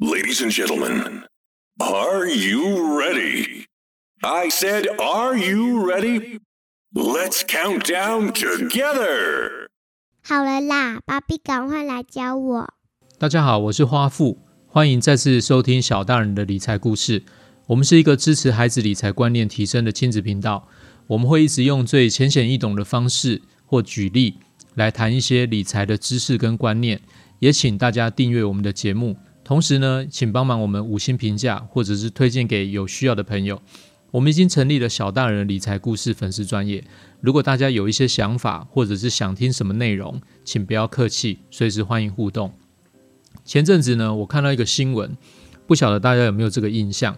Ladies and gentlemen, are you ready? I said, are you ready? Let's count down together. 好了啦，芭比，赶快来教我。大家好，我是花富，欢迎再次收听小大人的理财故事。我们是一个支持孩子理财观念提升的亲子频道，我们会一直用最浅显易懂的方式或举例来谈一些理财的知识跟观念，也请大家订阅我们的节目。同时呢，请帮忙我们五星评价，或者是推荐给有需要的朋友。我们已经成立了小大人理财故事粉丝专业，如果大家有一些想法，或者是想听什么内容，请不要客气，随时欢迎互动。前阵子呢，我看到一个新闻，不晓得大家有没有这个印象，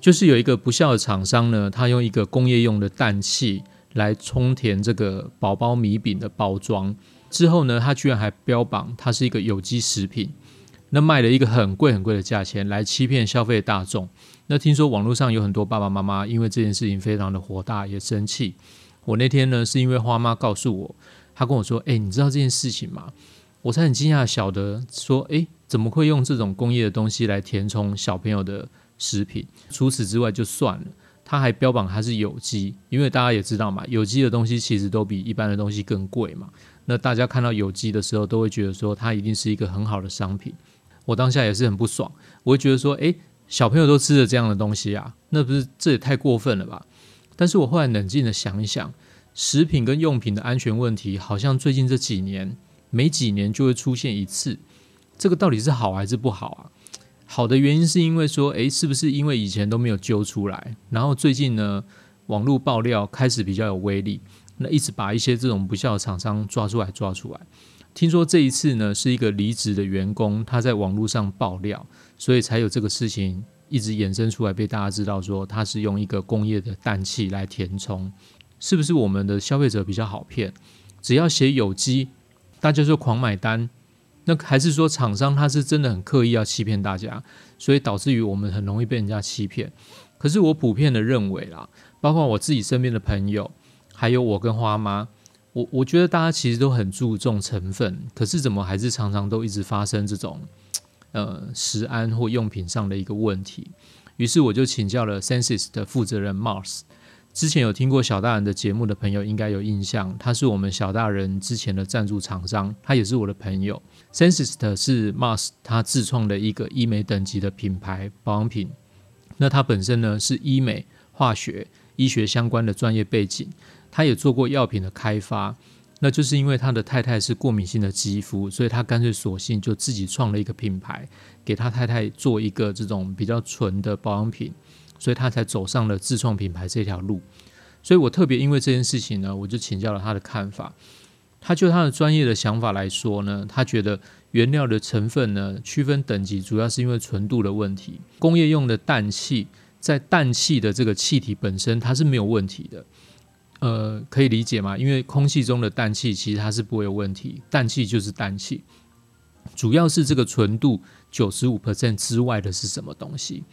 就是有一个不孝的厂商呢，他用一个工业用的氮气来充填这个宝宝米饼的包装，之后呢，他居然还标榜它是一个有机食品。那卖了一个很贵很贵的价钱来欺骗消费大众。那听说网络上有很多爸爸妈妈因为这件事情非常的火大，也生气。我那天呢是因为花妈告诉我，她跟我说：“哎，你知道这件事情吗？”我才很惊讶，晓得说：“哎，怎么会用这种工业的东西来填充小朋友的食品？除此之外就算了，他还标榜它是有机，因为大家也知道嘛，有机的东西其实都比一般的东西更贵嘛。那大家看到有机的时候，都会觉得说它一定是一个很好的商品。”我当下也是很不爽，我会觉得说，诶，小朋友都吃了这样的东西啊，那不是这也太过分了吧？但是我后来冷静的想一想，食品跟用品的安全问题，好像最近这几年每几年就会出现一次，这个到底是好还是不好啊？好的原因是因为说，诶，是不是因为以前都没有揪出来，然后最近呢，网络爆料开始比较有威力，那一直把一些这种不孝的厂商抓出来抓出来。听说这一次呢，是一个离职的员工，他在网络上爆料，所以才有这个事情一直衍生出来，被大家知道说他是用一个工业的氮气来填充，是不是我们的消费者比较好骗？只要写有机，大家就狂买单，那还是说厂商他是真的很刻意要欺骗大家，所以导致于我们很容易被人家欺骗？可是我普遍的认为啦，包括我自己身边的朋友，还有我跟花妈。我我觉得大家其实都很注重成分，可是怎么还是常常都一直发生这种呃食安或用品上的一个问题？于是我就请教了 Senses 的负责人 Mars。之前有听过小大人的节目的朋友应该有印象，他是我们小大人之前的赞助厂商，他也是我的朋友。Senses 是 Mars 他自创的一个医美等级的品牌保养品。那他本身呢是医美、化学、医学相关的专业背景。他也做过药品的开发，那就是因为他的太太是过敏性的肌肤，所以他干脆索性就自己创了一个品牌，给他太太做一个这种比较纯的保养品，所以他才走上了自创品牌这条路。所以我特别因为这件事情呢，我就请教了他的看法。他就他的专业的想法来说呢，他觉得原料的成分呢区分等级，主要是因为纯度的问题。工业用的氮气，在氮气的这个气体本身它是没有问题的。呃，可以理解吗？因为空气中的氮气其实它是不会有问题，氮气就是氮气，主要是这个纯度九十五 percent 之外的是什么东西？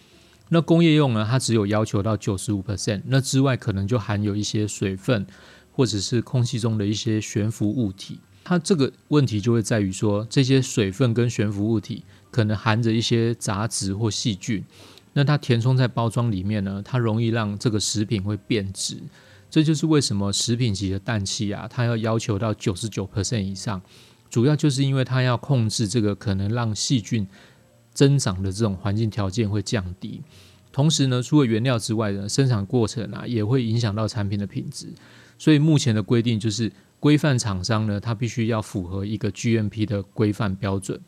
那工业用呢？它只有要求到九十五 percent，那之外可能就含有一些水分或者是空气中的一些悬浮物体。它这个问题就会在于说，这些水分跟悬浮物体可能含着一些杂质或细菌，那它填充在包装里面呢，它容易让这个食品会变质。这就是为什么食品级的氮气啊，它要要求到九十九 percent 以上，主要就是因为它要控制这个可能让细菌增长的这种环境条件会降低。同时呢，除了原料之外呢，生产过程啊也会影响到产品的品质。所以目前的规定就是规范厂商呢，它必须要符合一个 GMP 的规范标准。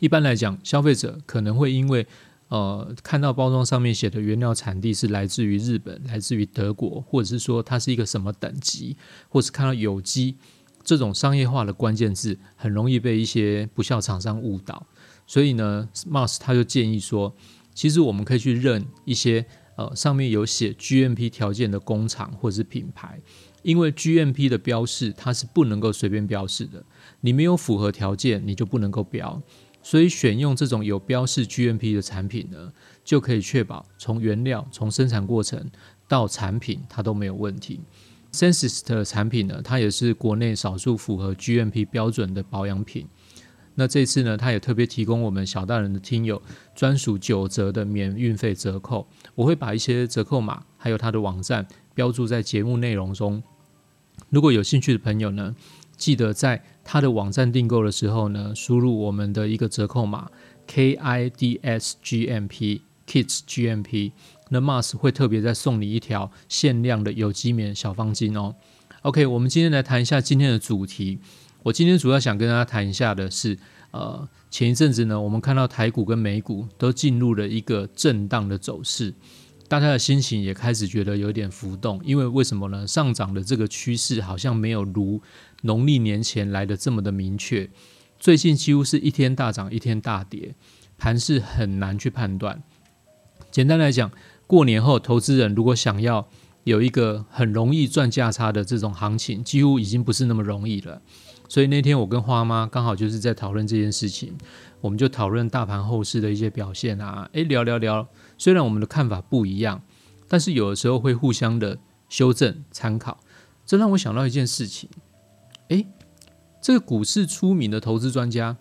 一般来讲，消费者可能会因为呃，看到包装上面写的原料产地是来自于日本、来自于德国，或者是说它是一个什么等级，或是看到有机这种商业化的关键字，很容易被一些不孝厂商误导。所以呢，Mars 他就建议说，其实我们可以去认一些呃上面有写 GMP 条件的工厂或者是品牌，因为 GMP 的标示它是不能够随便标示的，你没有符合条件，你就不能够标。所以选用这种有标示 GMP 的产品呢，就可以确保从原料、从生产过程到产品，它都没有问题。Senses 的产品呢，它也是国内少数符合 GMP 标准的保养品。那这次呢，它也特别提供我们小大人的听友专属九折的免运费折扣。我会把一些折扣码还有它的网站标注在节目内容中。如果有兴趣的朋友呢，记得在他的网站订购的时候呢，输入我们的一个折扣码 K I D S G M P Kids G M P，那 Mars 会特别再送你一条限量的有机棉小方巾哦。OK，我们今天来谈一下今天的主题。我今天主要想跟大家谈一下的是，呃，前一阵子呢，我们看到台股跟美股都进入了一个震荡的走势。大家的心情也开始觉得有点浮动，因为为什么呢？上涨的这个趋势好像没有如农历年前来的这么的明确。最近几乎是一天大涨，一天大跌，盘势很难去判断。简单来讲，过年后投资人如果想要有一个很容易赚价差的这种行情，几乎已经不是那么容易了。所以那天我跟花妈刚好就是在讨论这件事情，我们就讨论大盘后市的一些表现啊，诶，聊聊聊。虽然我们的看法不一样，但是有的时候会互相的修正参考。这让我想到一件事情：诶，这个股市出名的投资专家，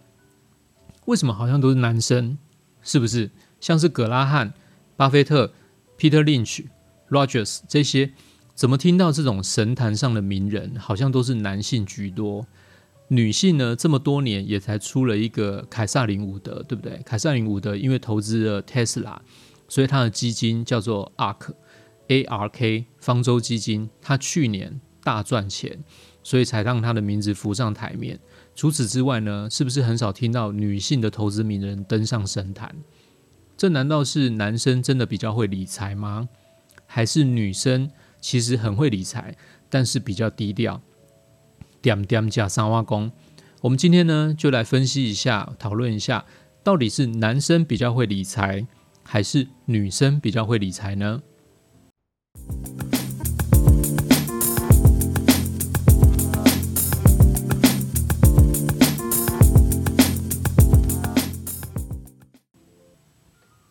为什么好像都是男生？是不是？像是葛拉汉、巴菲特、Peter Lynch、Rogers 这些，怎么听到这种神坛上的名人，好像都是男性居多？女性呢？这么多年也才出了一个凯撒林伍德，对不对？凯撒林伍德因为投资了 Tesla。所以他的基金叫做 ARK，A R K 方舟基金，他去年大赚钱，所以才让他的名字浮上台面。除此之外呢，是不是很少听到女性的投资名人登上神坛？这难道是男生真的比较会理财吗？还是女生其实很会理财，但是比较低调？点点加三挖工。我们今天呢，就来分析一下，讨论一下，到底是男生比较会理财？还是女生比较会理财呢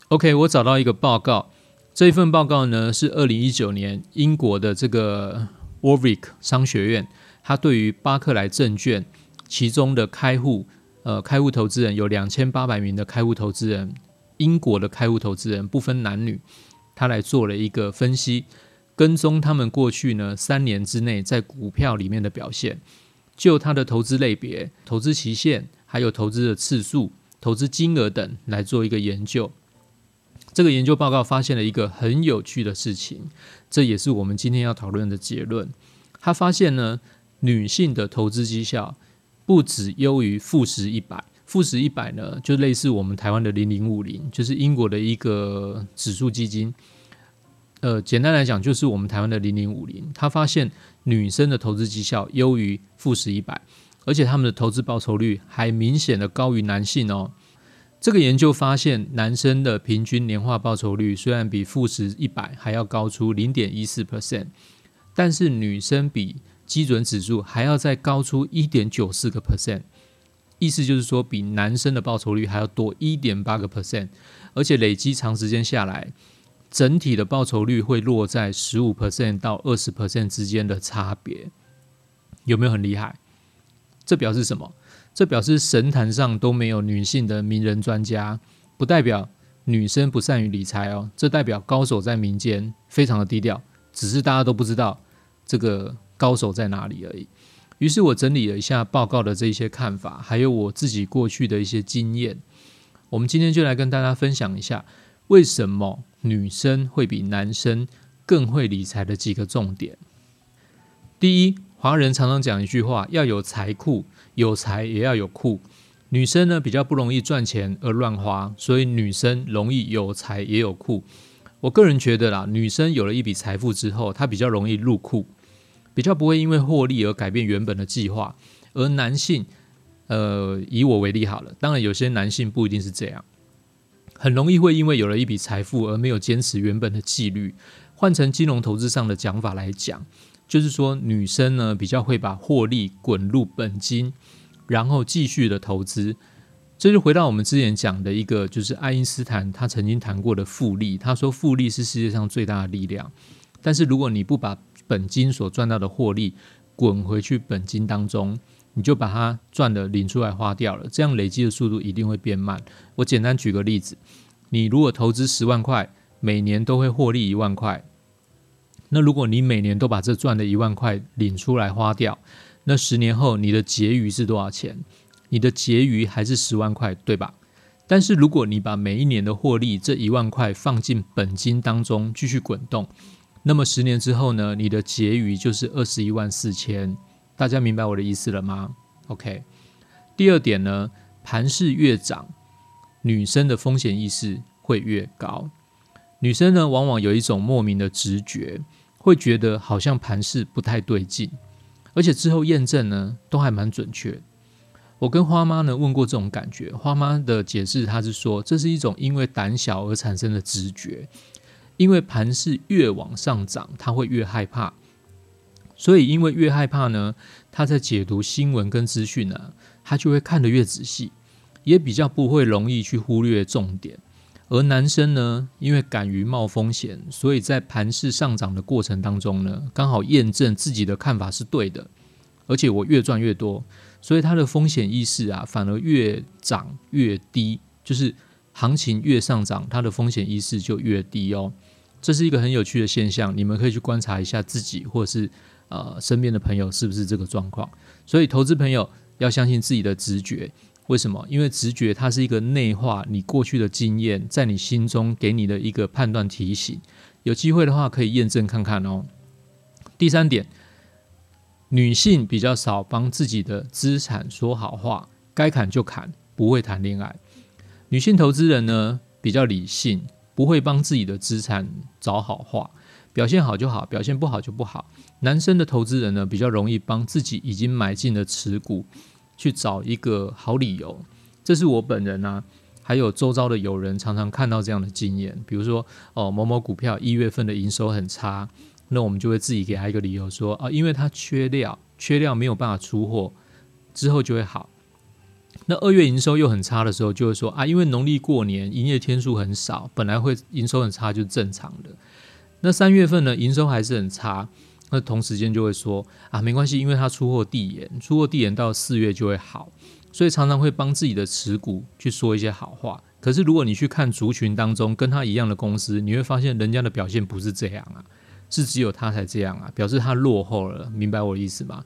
？OK，我找到一个报告，这一份报告呢是二零一九年英国的这个 Warwick 商学院，它对于巴克莱证券其中的开户呃开户投资人有两千八百名的开户投资人。英国的开户投资人不分男女，他来做了一个分析，跟踪他们过去呢三年之内在股票里面的表现，就他的投资类别、投资期限，还有投资的次数、投资金额等来做一个研究。这个研究报告发现了一个很有趣的事情，这也是我们今天要讨论的结论。他发现呢，女性的投资绩效不止优于富时一百。富时一百呢，就类似我们台湾的零零五零，就是英国的一个指数基金。呃，简单来讲，就是我们台湾的零零五零。他发现女生的投资绩效优于富时一百，而且他们的投资报酬率还明显的高于男性哦。这个研究发现，男生的平均年化报酬率虽然比富时一百还要高出零点一四 percent，但是女生比基准指数还要再高出一点九四个 percent。意思就是说，比男生的报酬率还要多一点八个 percent，而且累积长时间下来，整体的报酬率会落在十五 percent 到二十 percent 之间的差别，有没有很厉害？这表示什么？这表示神坛上都没有女性的名人专家，不代表女生不善于理财哦，这代表高手在民间非常的低调，只是大家都不知道这个高手在哪里而已。于是我整理了一下报告的这些看法，还有我自己过去的一些经验。我们今天就来跟大家分享一下，为什么女生会比男生更会理财的几个重点。第一，华人常常讲一句话：要有财库，有财也要有库。女生呢比较不容易赚钱而乱花，所以女生容易有财也有库。我个人觉得啦，女生有了一笔财富之后，她比较容易入库。比较不会因为获利而改变原本的计划，而男性，呃，以我为例好了，当然有些男性不一定是这样，很容易会因为有了一笔财富而没有坚持原本的纪律。换成金融投资上的讲法来讲，就是说女生呢比较会把获利滚入本金，然后继续的投资。这就回到我们之前讲的一个，就是爱因斯坦他曾经谈过的复利，他说复利是世界上最大的力量，但是如果你不把本金所赚到的获利滚回去本金当中，你就把它赚的领出来花掉了，这样累积的速度一定会变慢。我简单举个例子，你如果投资十万块，每年都会获利一万块，那如果你每年都把这赚的一万块领出来花掉，那十年后你的结余是多少钱？你的结余还是十万块，对吧？但是如果你把每一年的获利这一万块放进本金当中继续滚动，那么十年之后呢？你的结余就是二十一万四千。大家明白我的意思了吗？OK。第二点呢，盘势越涨，女生的风险意识会越高。女生呢，往往有一种莫名的直觉，会觉得好像盘势不太对劲，而且之后验证呢，都还蛮准确。我跟花妈呢问过这种感觉，花妈的解释，她是说这是一种因为胆小而产生的直觉，因为盘势越往上涨，他会越害怕，所以因为越害怕呢，他在解读新闻跟资讯呢，他就会看得越仔细，也比较不会容易去忽略重点。而男生呢，因为敢于冒风险，所以在盘势上涨的过程当中呢，刚好验证自己的看法是对的，而且我越赚越多。所以他的风险意识啊，反而越涨越低，就是行情越上涨，它的风险意识就越低哦。这是一个很有趣的现象，你们可以去观察一下自己或是呃身边的朋友是不是这个状况。所以投资朋友要相信自己的直觉，为什么？因为直觉它是一个内化你过去的经验，在你心中给你的一个判断提醒。有机会的话可以验证看看哦。第三点。女性比较少帮自己的资产说好话，该砍就砍，不会谈恋爱。女性投资人呢比较理性，不会帮自己的资产找好话，表现好就好，表现不好就不好。男生的投资人呢比较容易帮自己已经买进的持股去找一个好理由。这是我本人啊，还有周遭的友人常常看到这样的经验，比如说哦某某股票一月份的营收很差。那我们就会自己给他一个理由说啊，因为他缺料，缺料没有办法出货，之后就会好。那二月营收又很差的时候，就会说啊，因为农历过年营业天数很少，本来会营收很差就是正常的。那三月份呢，营收还是很差，那同时间就会说啊，没关系，因为他出货递延，出货递延到四月就会好，所以常常会帮自己的持股去说一些好话。可是如果你去看族群当中跟他一样的公司，你会发现人家的表现不是这样啊。是只有他才这样啊，表示他落后了，明白我的意思吗？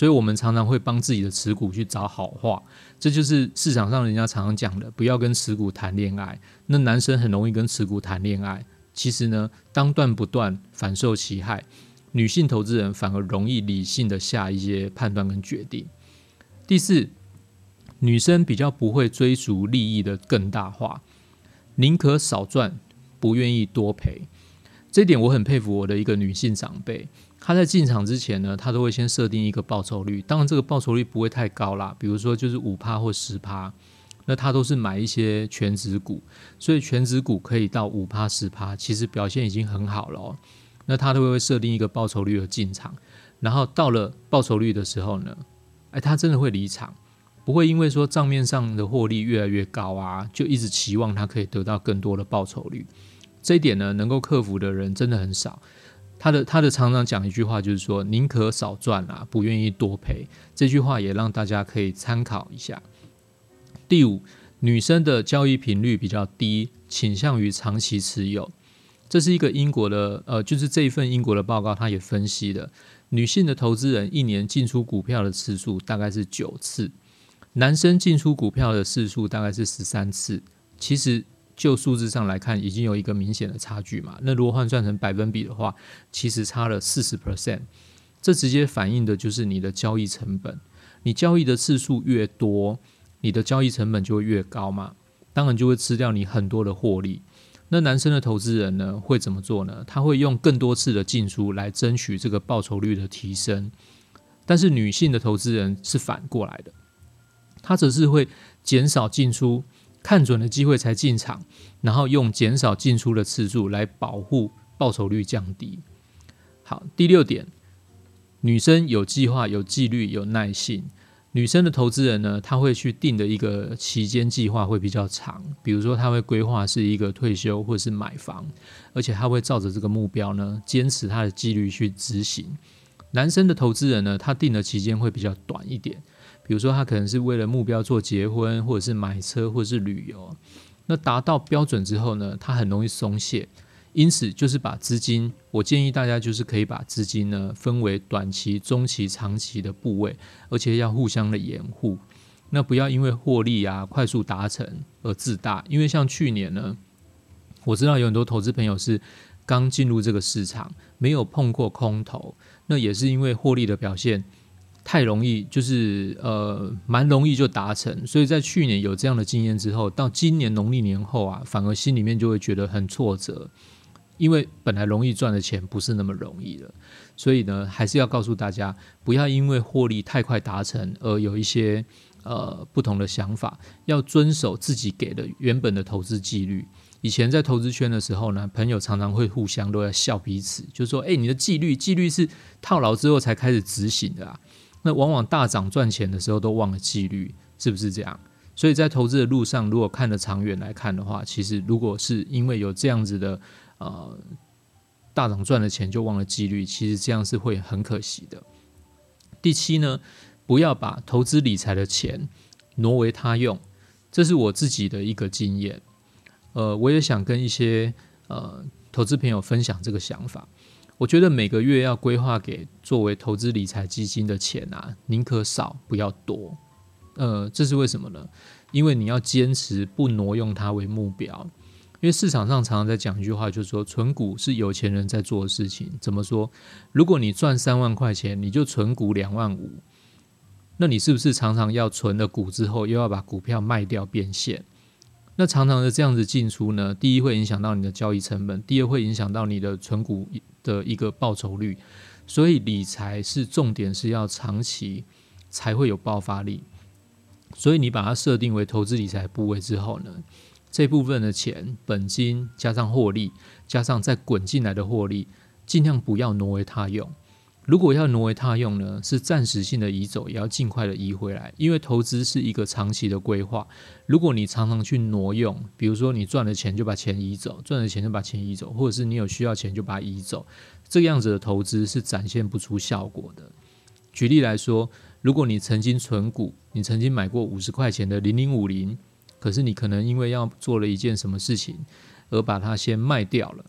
所以，我们常常会帮自己的持股去找好话，这就是市场上人家常常讲的，不要跟持股谈恋爱。那男生很容易跟持股谈恋爱，其实呢，当断不断，反受其害。女性投资人反而容易理性的下一些判断跟决定。第四，女生比较不会追逐利益的更大化，宁可少赚，不愿意多赔。这点我很佩服我的一个女性长辈，他在进场之前呢，他都会先设定一个报酬率，当然这个报酬率不会太高啦，比如说就是五趴或十趴，那他都是买一些全值股，所以全值股可以到五趴十趴，其实表现已经很好了。那他都会设定一个报酬率的进场，然后到了报酬率的时候呢，哎，他真的会离场，不会因为说账面上的获利越来越高啊，就一直期望他可以得到更多的报酬率。这一点呢，能够克服的人真的很少。他的他的常常讲一句话，就是说宁可少赚啊，不愿意多赔。这句话也让大家可以参考一下。第五，女生的交易频率比较低，倾向于长期持有。这是一个英国的，呃，就是这一份英国的报告，他也分析的，女性的投资人一年进出股票的次数大概是九次，男生进出股票的次数大概是十三次。其实。就数字上来看，已经有一个明显的差距嘛。那如果换算成百分比的话，其实差了四十 percent。这直接反映的就是你的交易成本。你交易的次数越多，你的交易成本就会越高嘛。当然就会吃掉你很多的获利。那男生的投资人呢，会怎么做呢？他会用更多次的进出来争取这个报酬率的提升。但是女性的投资人是反过来的，他只是会减少进出。看准了机会才进场，然后用减少进出的次数来保护报酬率降低。好，第六点，女生有计划、有纪律、有耐性。女生的投资人呢，她会去定的一个期间计划会比较长，比如说她会规划是一个退休或是买房，而且她会照着这个目标呢，坚持她的纪律去执行。男生的投资人呢，他定的期间会比较短一点。比如说他可能是为了目标做结婚，或者是买车，或者是旅游。那达到标准之后呢，他很容易松懈。因此，就是把资金，我建议大家就是可以把资金呢分为短期、中期、长期的部位，而且要互相的掩护。那不要因为获利啊快速达成而自大，因为像去年呢，我知道有很多投资朋友是刚进入这个市场，没有碰过空头，那也是因为获利的表现太容易，就是呃蛮容易就达成，所以在去年有这样的经验之后，到今年农历年后啊，反而心里面就会觉得很挫折。因为本来容易赚的钱不是那么容易了，所以呢，还是要告诉大家，不要因为获利太快达成而有一些呃不同的想法，要遵守自己给的原本的投资纪律。以前在投资圈的时候呢，朋友常常会互相都在笑彼此，就说：“哎，你的纪律，纪律是套牢之后才开始执行的啊。”那往往大涨赚钱的时候都忘了纪律，是不是这样？所以在投资的路上，如果看得长远来看的话，其实如果是因为有这样子的。呃，大涨赚了钱就忘了纪律，其实这样是会很可惜的。第七呢，不要把投资理财的钱挪为他用，这是我自己的一个经验。呃，我也想跟一些呃投资朋友分享这个想法。我觉得每个月要规划给作为投资理财基金的钱啊，宁可少不要多。呃，这是为什么呢？因为你要坚持不挪用它为目标。因为市场上常常在讲一句话，就是说存股是有钱人在做的事情。怎么说？如果你赚三万块钱，你就存股两万五，那你是不是常常要存了股之后，又要把股票卖掉变现？那常常的这样子进出呢？第一会影响到你的交易成本，第二会影响到你的存股的一个报酬率。所以理财是重点，是要长期才会有爆发力。所以你把它设定为投资理财部位之后呢？这部分的钱，本金加上获利，加上再滚进来的获利，尽量不要挪为他用。如果要挪为他用呢，是暂时性的移走，也要尽快的移回来。因为投资是一个长期的规划。如果你常常去挪用，比如说你赚了钱就把钱移走，赚了钱就把钱移走，或者是你有需要钱就把它移走，这个样子的投资是展现不出效果的。举例来说，如果你曾经存股，你曾经买过五十块钱的零零五零。可是你可能因为要做了一件什么事情，而把它先卖掉了。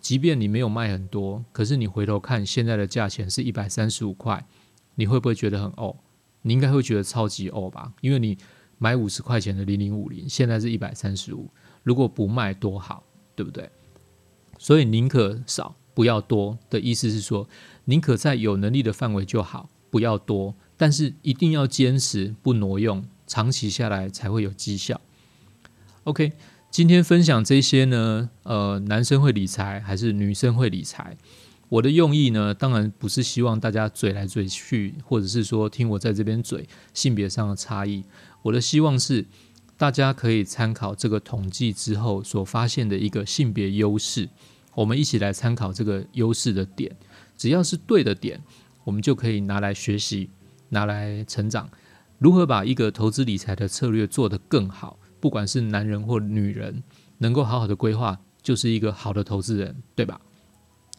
即便你没有卖很多，可是你回头看现在的价钱是一百三十五块，你会不会觉得很哦？你应该会觉得超级哦吧？因为你买五十块钱的零零五零，现在是一百三十五，如果不卖多好，对不对？所以宁可少不要多的意思是说，宁可在有能力的范围就好，不要多，但是一定要坚持不挪用，长期下来才会有绩效。OK，今天分享这些呢，呃，男生会理财还是女生会理财？我的用意呢，当然不是希望大家嘴来嘴去，或者是说听我在这边嘴性别上的差异。我的希望是大家可以参考这个统计之后所发现的一个性别优势，我们一起来参考这个优势的点，只要是对的点，我们就可以拿来学习，拿来成长。如何把一个投资理财的策略做得更好？不管是男人或女人，能够好好的规划，就是一个好的投资人，对吧？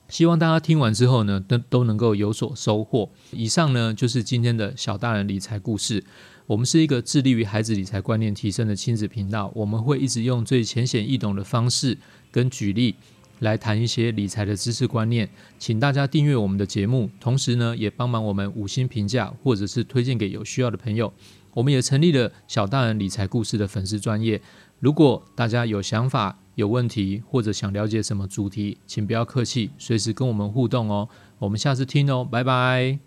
希望大家听完之后呢，都都能够有所收获。以上呢，就是今天的小大人理财故事。我们是一个致力于孩子理财观念提升的亲子频道，我们会一直用最浅显易懂的方式跟举例来谈一些理财的知识观念。请大家订阅我们的节目，同时呢，也帮忙我们五星评价，或者是推荐给有需要的朋友。我们也成立了小大人理财故事的粉丝专业。如果大家有想法有问题或者想了解什么主题请不要客气随时跟我们互动哦。我们下次听哦拜拜。